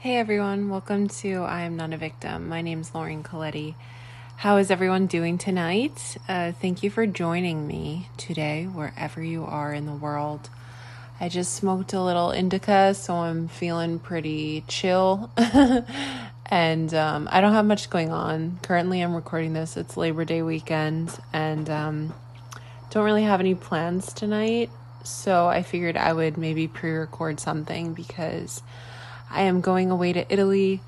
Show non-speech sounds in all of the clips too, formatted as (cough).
Hey everyone, welcome to I Am Not a Victim. My name is Lauren Colletti. How is everyone doing tonight? Uh, thank you for joining me today, wherever you are in the world. I just smoked a little indica, so I'm feeling pretty chill. (laughs) and um, I don't have much going on. Currently, I'm recording this, it's Labor Day weekend, and um, don't really have any plans tonight. So I figured I would maybe pre record something because I am going away to Italy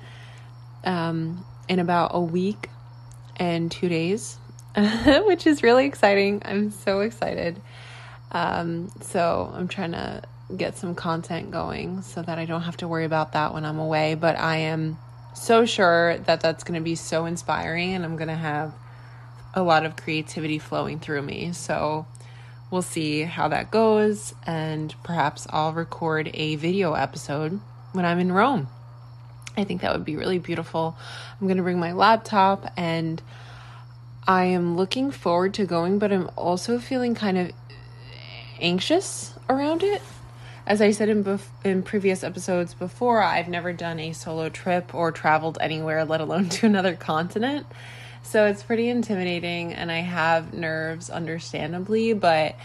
um, in about a week and two days, (laughs) which is really exciting. I'm so excited. Um, so I'm trying to get some content going so that I don't have to worry about that when I'm away. But I am so sure that that's going to be so inspiring and I'm going to have a lot of creativity flowing through me. So we'll see how that goes. And perhaps I'll record a video episode when I'm in Rome. I think that would be really beautiful. I'm going to bring my laptop and I am looking forward to going, but I'm also feeling kind of anxious around it. As I said in bef- in previous episodes before, I've never done a solo trip or traveled anywhere, let alone (laughs) to another continent. So it's pretty intimidating and I have nerves understandably, but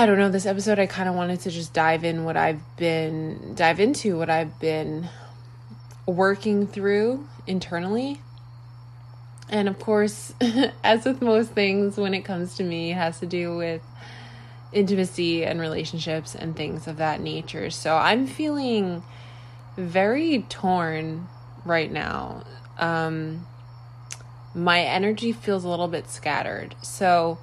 I don't know, this episode I kind of wanted to just dive in what I've been dive into what I've been working through internally. And of course, (laughs) as with most things when it comes to me, has to do with intimacy and relationships and things of that nature. So I'm feeling very torn right now. Um, my energy feels a little bit scattered. So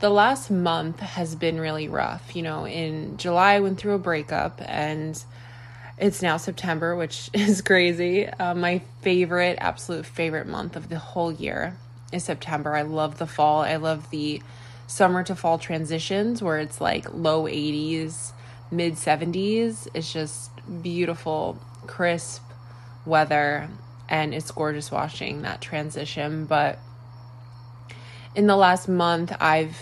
the last month has been really rough. You know, in July, I went through a breakup and it's now September, which (laughs) is crazy. Uh, my favorite, absolute favorite month of the whole year is September. I love the fall. I love the summer to fall transitions where it's like low 80s, mid 70s. It's just beautiful, crisp weather, and it's gorgeous watching that transition. But in the last month, I've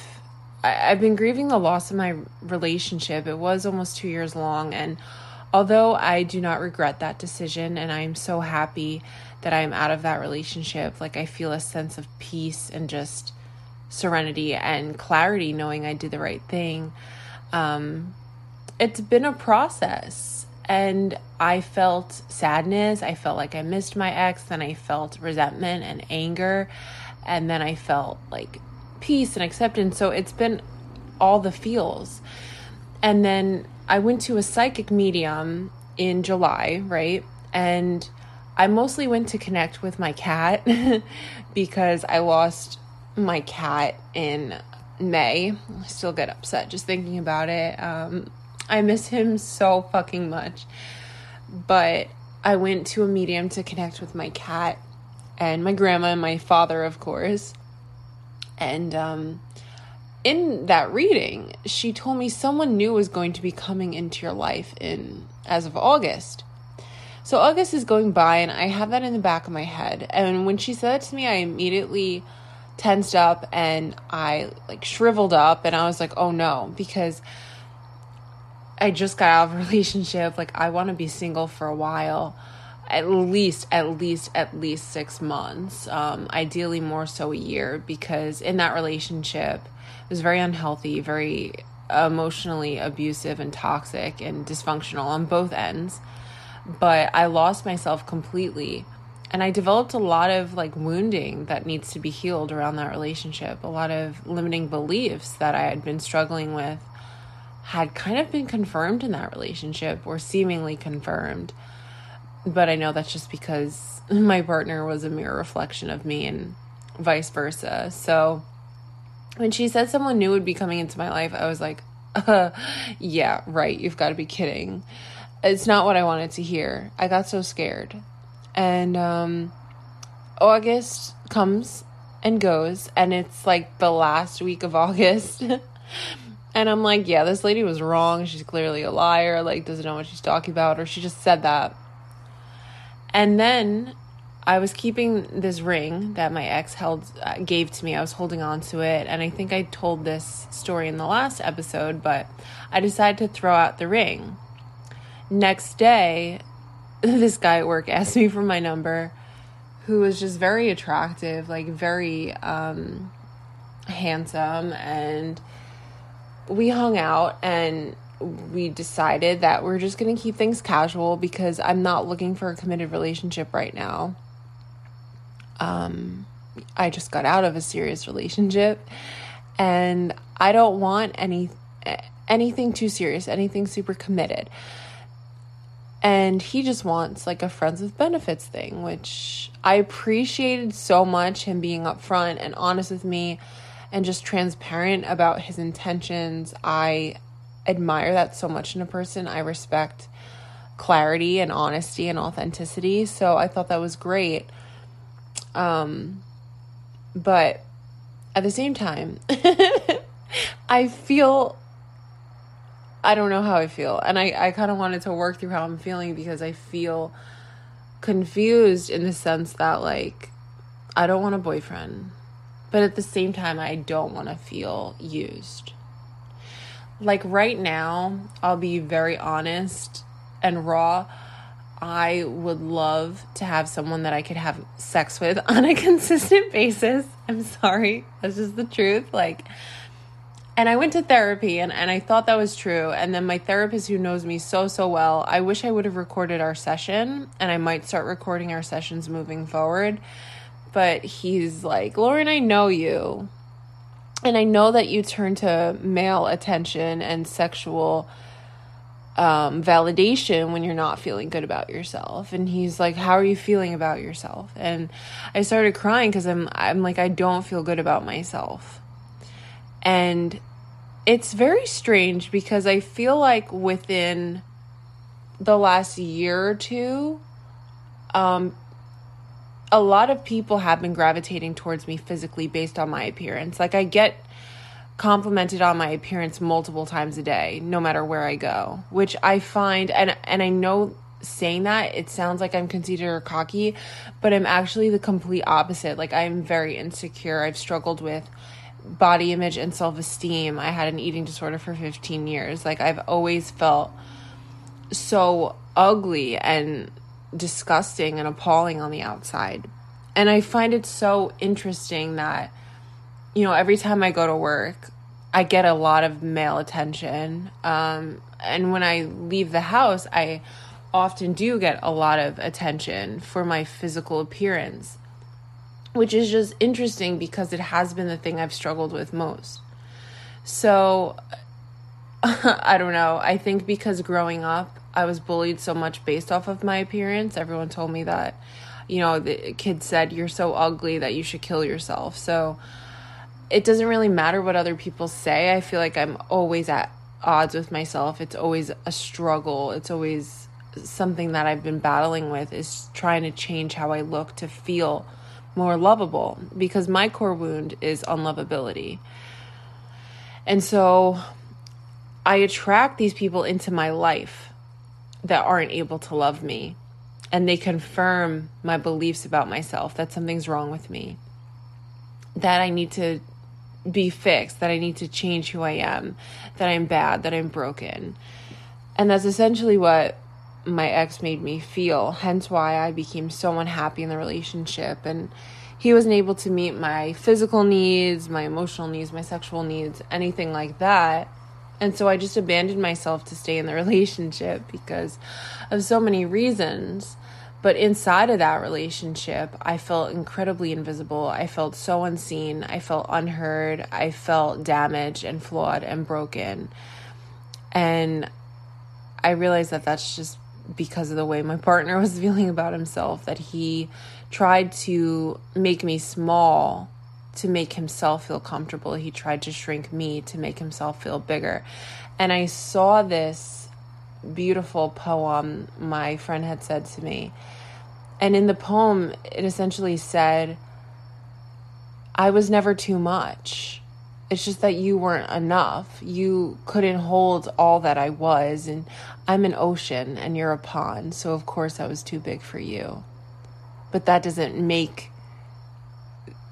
I've been grieving the loss of my relationship. It was almost two years long, and although I do not regret that decision, and I am so happy that I am out of that relationship, like I feel a sense of peace and just serenity and clarity, knowing I did the right thing. Um, it's been a process and I felt sadness. I felt like I missed my ex. Then I felt resentment and anger. And then I felt like peace and acceptance. So it's been all the feels. And then I went to a psychic medium in July, right? And I mostly went to connect with my cat (laughs) because I lost my cat in May. I still get upset just thinking about it. Um, I miss him so fucking much. But I went to a medium to connect with my cat and my grandma and my father, of course. And um, in that reading, she told me someone new was going to be coming into your life in as of August. So August is going by, and I have that in the back of my head. And when she said it to me, I immediately tensed up and I like shriveled up, and I was like, "Oh no!" Because I just got out of a (laughs) relationship. Like I want to be single for a while at least at least at least six months um, ideally more so a year because in that relationship it was very unhealthy very emotionally abusive and toxic and dysfunctional on both ends. But i lost myself completely and i developed a lot of like wounding that needs to be healed around that relationship a lot of limiting beliefs that i had been struggling with had kind of been confirmed in that relationship or seemingly confirmed but I know that's just because (laughs) my partner was a mirror reflection of me and vice versa. So when she said someone new would be coming into my life, I was like, uh, (laughs) yeah, right, you've got to be kidding. It's not what I wanted to hear. I got so scared. And um, August comes and goes, and it's like the last week of (laughs) August. and I'm like, yeah, this lady was wrong. She's clearly a liar, like, doesn't know what she's talking about, or she just said that and then I was keeping this ring that my ex held uh, gave to me. I was holding on to it, and I think I told this story in the last episode, but I decided to throw out the ring. Next day, (laughs) this guy at work asked me for my number who was just very attractive, like very um, handsome. And we hung out and we decided that we're just going to keep things casual because I'm not looking for a committed relationship right now. Um, I just got out of a serious relationship and I don't want any anything too serious, anything super committed. And he just wants like a friends with benefits thing, which I appreciated so much him being upfront and honest with me and just transparent about his intentions. I admire that so much in a person. I respect clarity and honesty and authenticity. So I thought that was great. Um, but at the same time, (laughs) I feel I don't know how I feel. And I, I kind of wanted to work through how I'm feeling because I feel confused in the sense that, like, I don't want a boyfriend. But at the same time, I don't want to feel used. Like, right now, I'll be very honest and raw. I would love to have someone that I could have sex with (laughs) on a consistent basis. I'm sorry. That's just the truth. Like, and I went to therapy and, and I thought that was true. And then my therapist, who knows me so, so well, I wish I would have recorded our session and I might start recording our sessions moving forward. But he's like, Lauren, I know you. And I know that you turn to male attention and sexual um, validation when you're not feeling good about yourself. And he's like, "How are you feeling about yourself?" And I started crying because I'm I'm like I don't feel good about myself. And it's very strange because I feel like within the last year or two, um, a lot of people have been gravitating towards me physically based on my appearance. Like I get complimented on my appearance multiple times a day, no matter where I go, which I find and and I know saying that it sounds like I'm considered cocky, but I'm actually the complete opposite. Like I'm very insecure. I've struggled with body image and self esteem. I had an eating disorder for 15 years. Like, I've always felt so ugly and disgusting and appalling on the outside. And I find it so interesting that, you know, every time I go to work, I get a lot of male attention. Um, and when I leave the house, I often do get a lot of attention for my physical appearance which is just interesting because it has been the thing I've struggled with most. So, (laughs) I don't know. I think because growing up, I was bullied so much based off of my appearance. Everyone told me that, you know, the kids said, You're so ugly that you should kill yourself. So, it doesn't really matter what other people say. I feel like I'm always at odds with myself. It's always a struggle. It's always something that I've been battling with is trying to change how I look to feel more lovable because my core wound is unlovability. And so I attract these people into my life that aren't able to love me. And they confirm my beliefs about myself that something's wrong with me, that I need to be fixed, that I need to change who I am, that I'm bad, that I'm broken. And that's essentially what my ex made me feel, hence why I became so unhappy in the relationship. And he wasn't able to meet my physical needs, my emotional needs, my sexual needs, anything like that. And so I just abandoned myself to stay in the (laughs) relationship because of so many reasons. But inside of that relationship, I felt incredibly invisible. I felt so unseen. I felt unheard. I felt damaged and flawed and broken. And I realized that that's just because of the way my (laughs) partner was feeling about himself, that he tried to make me small to make himself feel comfortable. He tried to shrink me to make himself feel bigger. And I saw this beautiful poem my friend had said to me. And in the poem, it essentially said, I was never too much. It's just that you weren't enough. You couldn't hold all that I was. And I'm an ocean and you're a pond. So, of course, I was too big for you but that doesn't make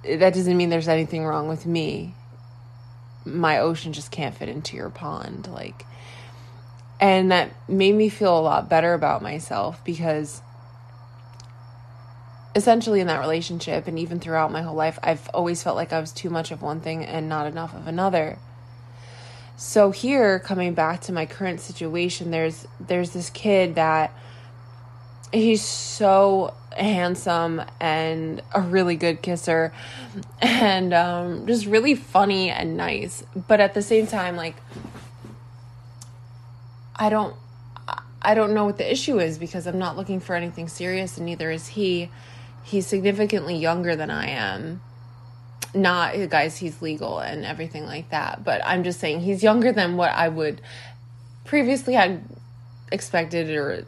that doesn't mean there's anything wrong with me my ocean just can't fit into your pond like And that made me feel a lot better about myself because essentially in that relationship and even throughout my whole life, I've always felt like I was too much of one thing and not enough of another. So here coming back to my current situation, there's there's this kid that he's so handsome and a really good kisser and um, just really funny and nice. But at the same time, like I don't I don't know what the issue is because I'm not looking for anything serious and neither is he. He's significantly younger than I am. Not guys, he's legal and everything like that. But I'm just saying he's younger than what I would previously had expected or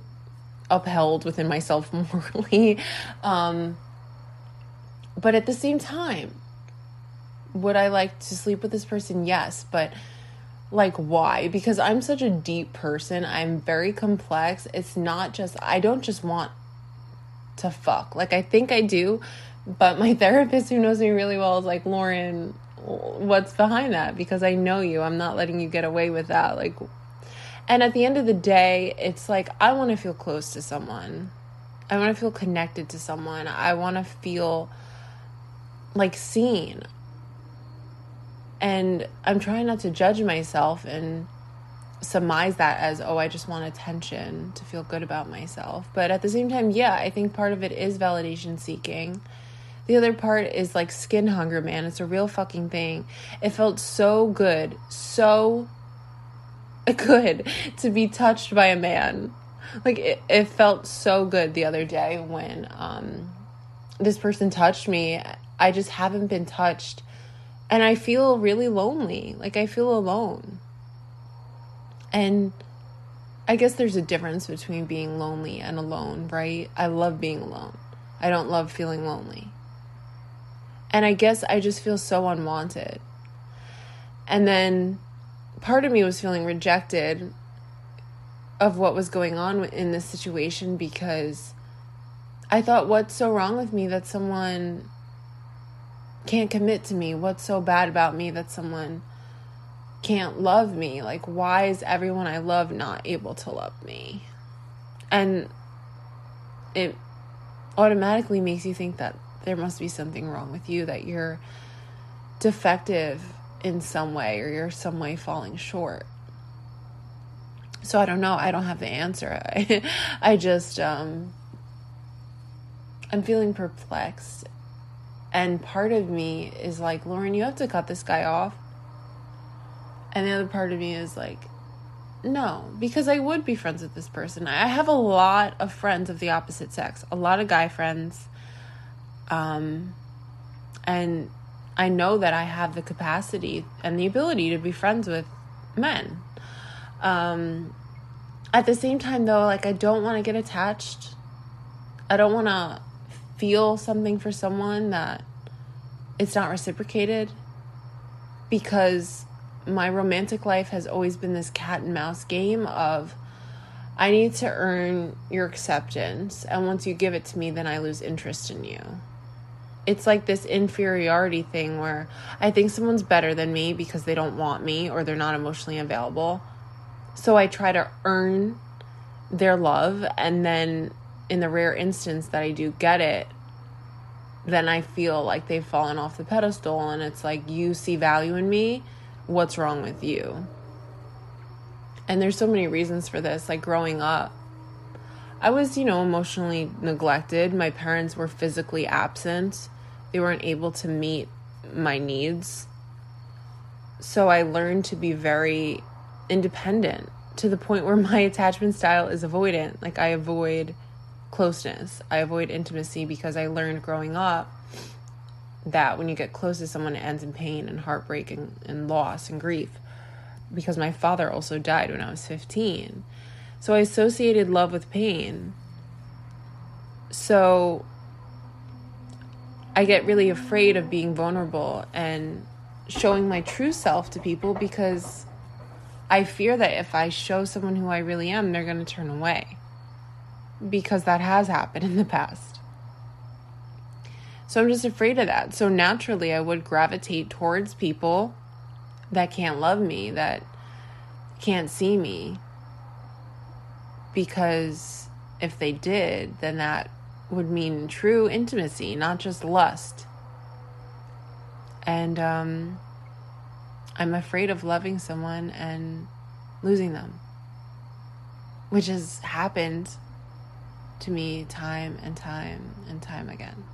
upheld within myself (laughs) morally. Um, but at the same time, would I like to sleep with this person? Yes, but like why? Because I'm such a deep person. I'm very complex. It's not just I don't just want to fuck. Like I think I do, but my (laughs) therapist who knows me really well is like, "Lauren, what's behind that?" Because I know you. I'm not letting you get away with that. Like and at the end of the day, it's like I want to feel close to someone. I want to feel connected to someone. I want to feel like seen. And I'm trying not to judge myself and surmise that as, oh, I just want attention to feel good about myself. But at the same time, yeah, I think part of it is validation seeking. The other part is like skin hunger, man. It's a real fucking thing. It felt so good, so (laughs) good to be touched by a man. Like it, it felt so good the other day when um, this person touched me. I just haven't been touched. And I feel really lonely. Like I feel alone. And I guess there's a difference between being lonely and alone, right? I love being alone. I don't love feeling lonely. And I guess I just feel so unwanted. And then part of me was feeling rejected of what was going on in this situation because I thought, what's so wrong with me that someone can't commit to me? What's so bad about me that someone can't love me? Like, why is everyone I love not able to love me? And it automatically makes you think that there must be something wrong with you, that you're defective in some way or you're some way falling short. So I don't know. I don't have the answer. (laughs) I, I just um I'm feeling perplexed. And part of me is like, Lauren, you have to cut this guy off. And the other part of me is like, no, because I would be friends with this person. I have a lot of friends of the opposite sex, a lot of guy friends. Um, and I know that I have the capacity and the ability to be friends with men. Um, at the same time, though, like I don't want to get attached. I don't want to feel something for someone that it's not reciprocated because my romantic life has always been this cat and mouse game of I need to earn your acceptance, and once you give it to me, then I lose interest in you it's like this inferiority thing where I think someone's better than me because they don't want me or they're not emotionally available. So I try to earn their love and then in the rare instance that I do get it, then I feel like they've fallen off the pedestal and it's like you see value in me, what's wrong with you? And there's so many reasons for this like growing up I was, you know, emotionally neglected. My parents were physically absent they weren't able to meet my needs. So I learned to be very independent to the point where (laughs) my attachment style is avoidant. Like I avoid closeness, I avoid intimacy because I learned growing up that when you get close to someone, it ends in pain and heartbreak and, and loss and grief. Because my father also died when I was 15. So I associated love with pain. So I get really afraid of being vulnerable and showing my true self to people because I fear that if I show someone who I really am, they're going to turn away. Because that has happened in the past. So I'm just afraid of that. So naturally, I would gravitate towards people that can't love me, that can't see me, Because if they did, then that would mean true intimacy, not just lust. And um, I'm afraid of loving someone and losing them, which has happened to me time and time and time again.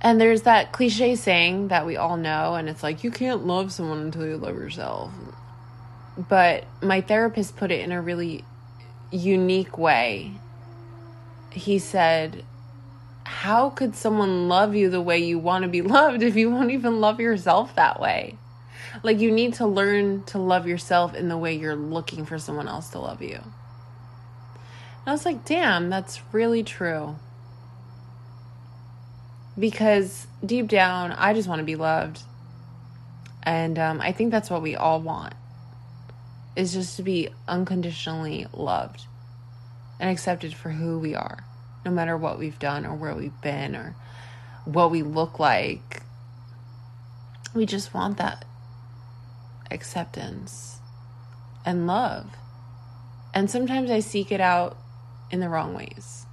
And there's that cliche saying that we all know, and it's like, you can't love someone until you love yourself. But my therapist put it in a really unique way. He said, How could someone love you the way you want to be (laughs) loved if you won't even love yourself that way? Like, you need to learn to love yourself in the way you're looking for someone else to love you. And I was like, damn, that's really true. Because deep down, I just want to be loved. And um, I think that's what we all want is just to be unconditionally loved and accepted for who we are, no matter what we've done or where we've been or what we look like. We just want that acceptance and love. And sometimes I seek it out in the wrong ways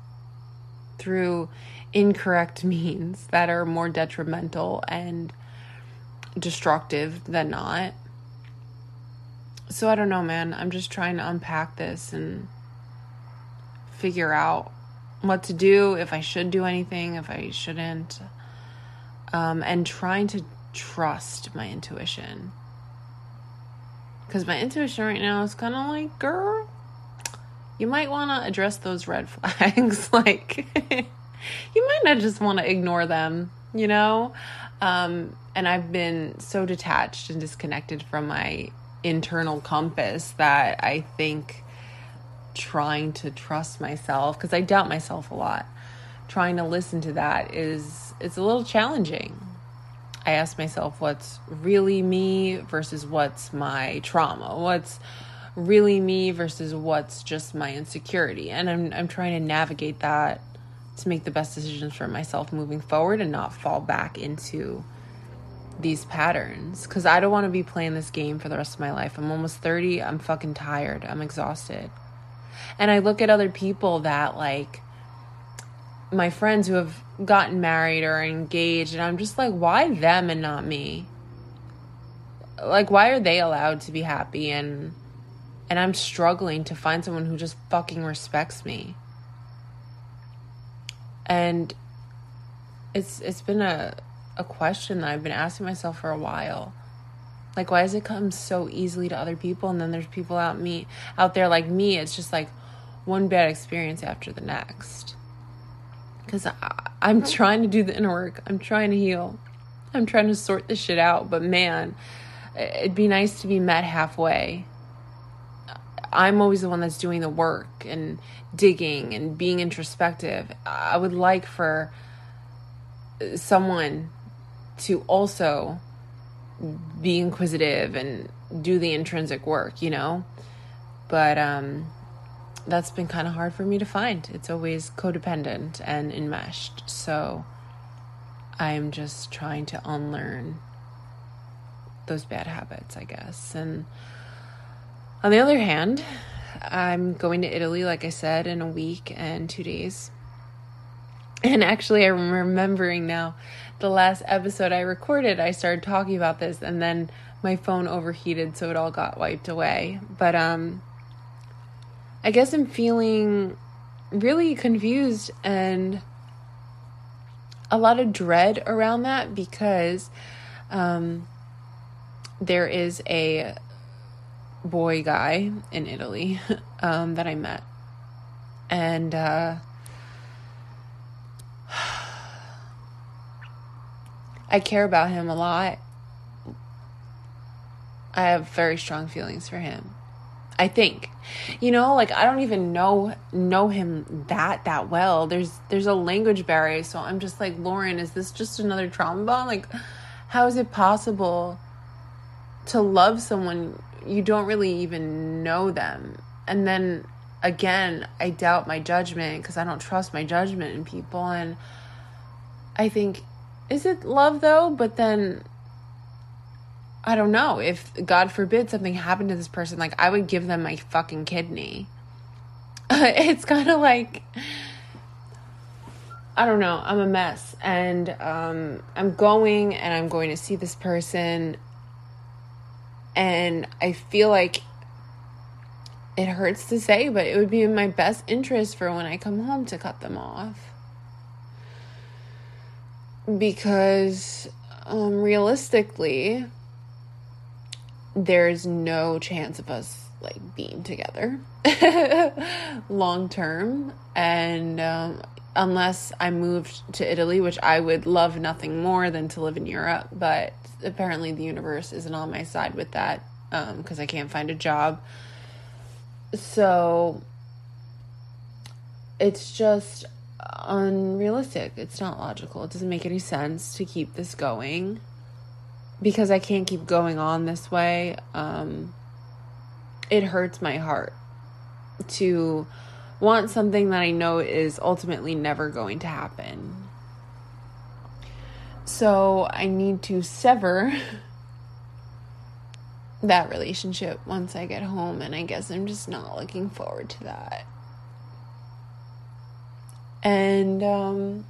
through incorrect (laughs) means that are more detrimental and destructive than not. So I don't know, man. I'm just trying to unpack this and figure out what to do, if I should do anything, if I shouldn't, um, and trying to trust my intuition. Because my intuition right now is kind of like, girl, you might want to address those red (laughs) flags. like, (laughs) you might not just want to ignore them, you know? Um, and I've been so detached and disconnected from my internal compass that I think trying to trust myself, because I doubt myself a lot, trying to listen to that is it's a little challenging. I ask myself what's really me versus what's my trauma. What's really me versus what's just my insecurity. And I'm I'm trying to navigate that to make the best decisions for myself moving forward and not fall back into these patterns cuz I don't want to be playing this game for the rest of my life. I'm almost 30. I'm fucking tired. I'm exhausted. And I look at other people that like my friends who have gotten married or engaged and I'm just like why them and not me? Like why are they allowed to be happy and and I'm struggling to find someone who just fucking respects me. And it's it's been a a question that I've been asking myself for a while. Like why does it come so easily to other people and then there's people out me out there like me it's just like one bad experience after the next. Cuz I'm oh. trying to do the inner work. I'm trying to heal. I'm trying to sort this shit out, but man, it'd be nice to be met halfway I'm always the one that's doing the work and digging and being introspective. I would like for someone to also be inquisitive and do the intrinsic work, you know? But um that's been kind of hard for me to find. It's always codependent and enmeshed. So I'm just trying to unlearn those bad habits, I guess. And on the other hand, I'm going to Italy, like I said, in a week and two days. And actually, I'm remembering now the last episode I recorded, I started talking about this, and then my phone overheated, so it all got wiped away. But um, I guess I'm feeling really confused and a lot of dread around that because um, there is a boy guy in Italy (laughs) um, that I met. And uh, I care about him a lot. I have very strong feelings for him. I think. You know, like I don't even know know him that that well. There's there's a language barrier, so I'm just like, Lauren, is this just another trauma bond? Like how is it possible to love someone you don't really even know them. And then again, I doubt my judgment because I don't trust my judgment in people. And I think, is it love though? But then I don't know. If God forbid something happened to this person, like I would give them my fucking kidney. (laughs) it's kind of like I don't know, I'm a mess and um, I'm going and I'm going to see this person and I feel like it hurts to say, but it would be in my best interest for when I come home to cut them off. Because um, realistically, there's no chance of us like being together (laughs) long term. And um, unless I moved to Italy, which I would love nothing more than to live in Europe, but apparently the universe isn't on my side with that because um, I can't find a job so it's just unrealistic. It's not logical. It doesn't make any sense to keep this going because I can't keep going on this way. Um, it hurts my heart to want something that I know is ultimately never going to happen. So I need to sever (laughs) that relationship once I get home, and I guess I'm just not looking forward to that. And um,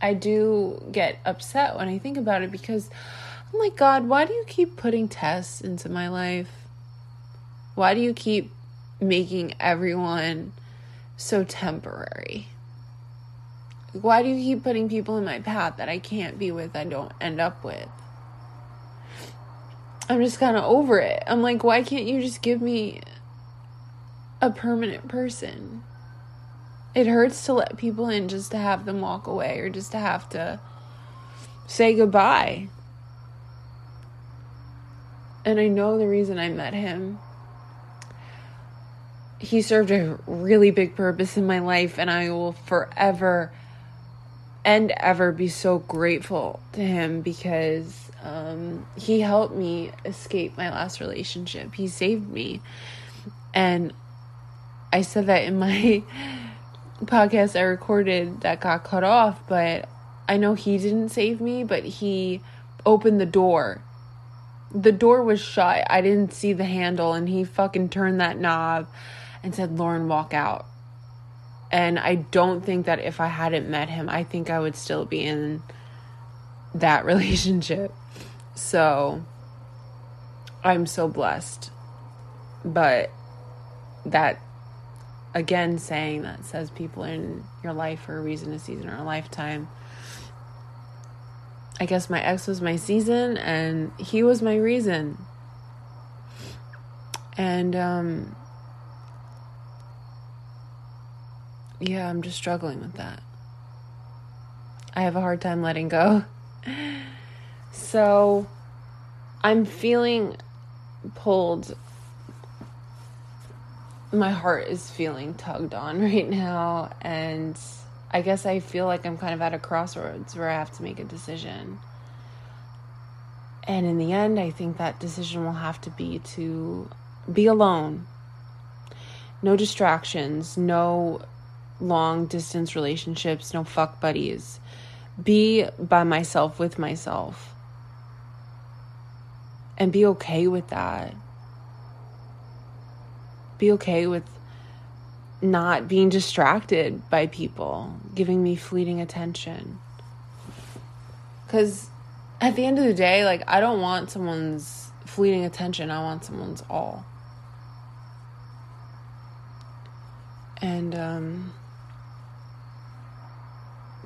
I do get upset when I think about it because I'm like, God, why do you keep putting tests into my life? Why do you keep making everyone so temporary? Why do you keep putting people in my path that I can't be with, I don't end up with? I'm just kind of over it. I'm like, why can't you just give me a permanent person? It hurts to let people in just to have them walk away or just to have to say goodbye. And I know the reason I met him. He served a really big purpose in my life, and I will forever and ever be so grateful to him because um, he helped me escape my last relationship. He saved me. And I said that in my (laughs) podcast I recorded that got cut off, but I know he didn't save me, but he opened the door. The door was shut. I didn't see the handle, and he fucking turned that knob and said, Lauren, walk out. And I don't think that if I hadn't met him, I think I would still be in that (laughs) relationship. So I'm so blessed. But that, again, saying that says people in your life for a reason, a season, or a lifetime. I guess my ex was my season and he was my reason. And, um, yeah, I'm just struggling with that. I have a hard time letting go. (laughs) So I'm feeling pulled. My heart is feeling tugged on (laughs) right now. And I guess I feel like I'm kind of at a crossroads where I have to make a decision. And in the end, I think that decision will have to be to be alone. No distractions, no long distance relationships, no fuck buddies. Be by myself with myself and be okay with that. Be okay with not being distracted by people giving me fleeting attention. Because at the end of the day, like, I don't want someone's fleeting attention, I want someone's all. And, um,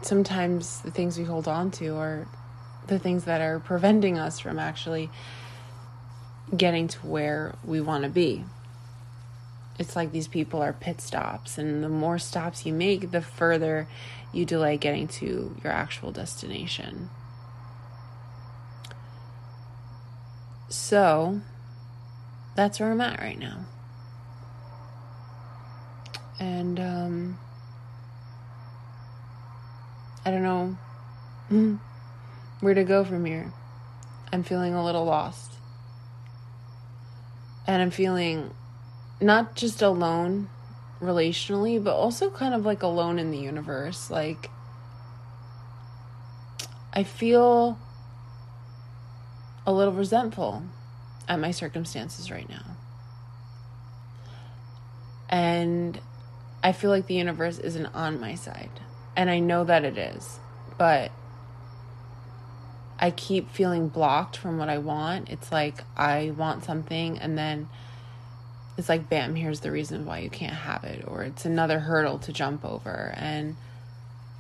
sometimes the things we hold on to are the things that are preventing us from actually getting to where we want to be. It's like these people are pit stops, and the more stops you make, the further you delay getting to your actual destination. So, that's where I'm at right now. And, um, I don't know (laughs) where to go from here. I'm feeling a little lost. And I'm feeling not just alone relationally, but also kind of like alone in the universe. Like, I feel a little resentful at my circumstances right now. And I feel like the universe isn't on my side. And I know that it is. But I keep feeling blocked from what I want. It's like I want something and then it's like bam, here's the reason why you can't have it or it's another hurdle to jump over and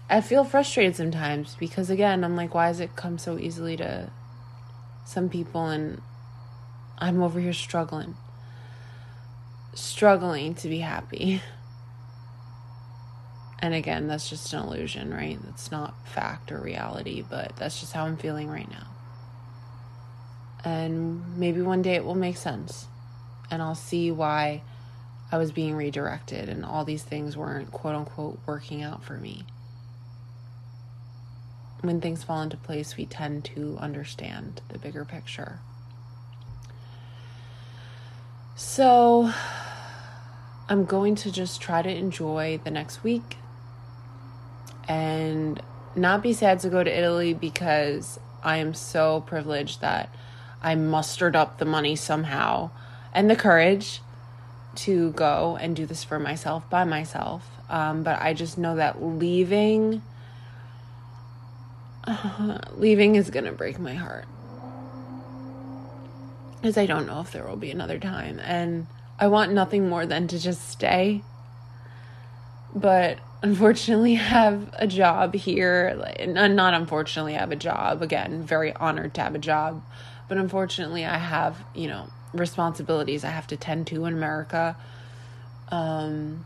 I feel frustrated sometimes because again, I'm like why does it come so easily to some people and I'm over here struggling. Struggling to be happy. And again, that's just an illusion, right? That's not fact or reality, but that's just how I'm feeling right now. And maybe one day it will make sense. And I'll see why I was being redirected and all these things weren't quote unquote working out for me. When things fall into place, we tend to understand the bigger picture. So, I'm going to just try to enjoy the next week and not be sad to go to Italy because I am so privileged that I mustered up the money somehow and the courage to go and do this for myself by myself. Um, but I just know that leaving, uh, (laughs) leaving is gonna break my heart because I don't know if there will be another time, and I want nothing more than to just stay. But unfortunately (laughs) have a job here. Not unfortunately, I have a job. Again, very honored to have a job. But unfortunately, I have, you know, responsibilities I have to tend to in America. Um,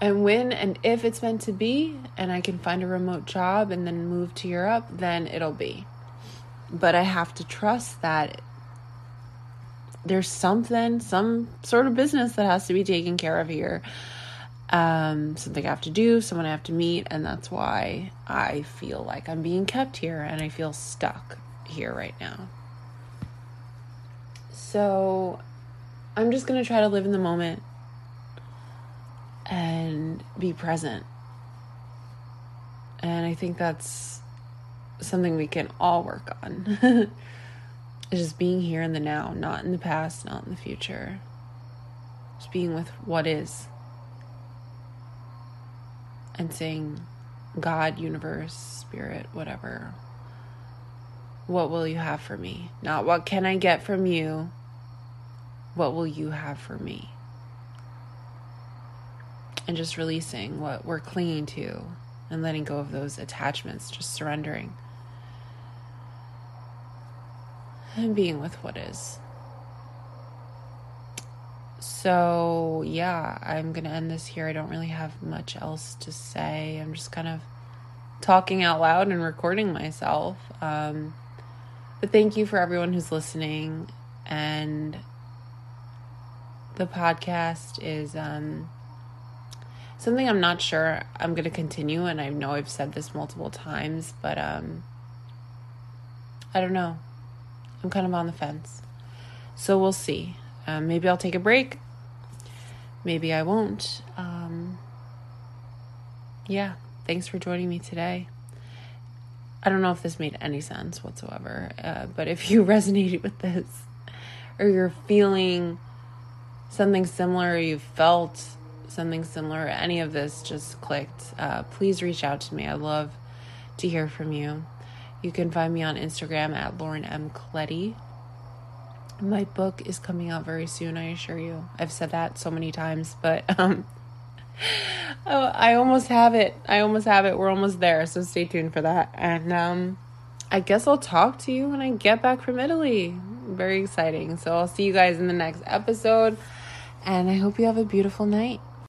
and when and if it's meant to be, and I can find a remote job and then move to Europe, then it'll be. But I have to trust that there's something, some sort of business that has to be taken care of here um, something I have to do, someone I have to meet, and that's why I feel like I'm being kept here and I feel stuck here right now. So I'm just going to try to live in the moment and be present. And I think that's something we can all work on. (laughs) just being here in the now, not in the past, not in the future. Just being with what is and saying, God, universe, spirit, whatever, what will you have for me? Not what can I get from you, what will you have for me? And just releasing what we're clinging to and letting go of those attachments, just surrendering and being with what is. So, yeah, I'm going to end this here. I don't really have much else to say. I'm just kind of talking out loud and recording myself. Um, but thank you for everyone who's listening. And the podcast is um, something I'm not sure I'm going to continue. And I know I've said this multiple times, but um, I don't know. I'm kind of on the fence. So we'll see. Um, maybe I'll take a break maybe I won't. Um, yeah, thanks for joining me today. I don't know if this made any sense whatsoever, uh, but if you (laughs) resonated with this or you're feeling something similar, you felt something similar, any of this just clicked, uh, please reach out to me. I'd love to hear from you. You can find me on Instagram at Lauren M. Colletti my book is coming out very soon, I assure you. I've said that so many times, but (laughs) um oh, I almost have it. I almost have it. We're almost there, so stay tuned for that. And um I guess I'll talk to you when I get back from Italy. Very exciting. So I'll see you guys in the next episode, and I hope you have a beautiful night.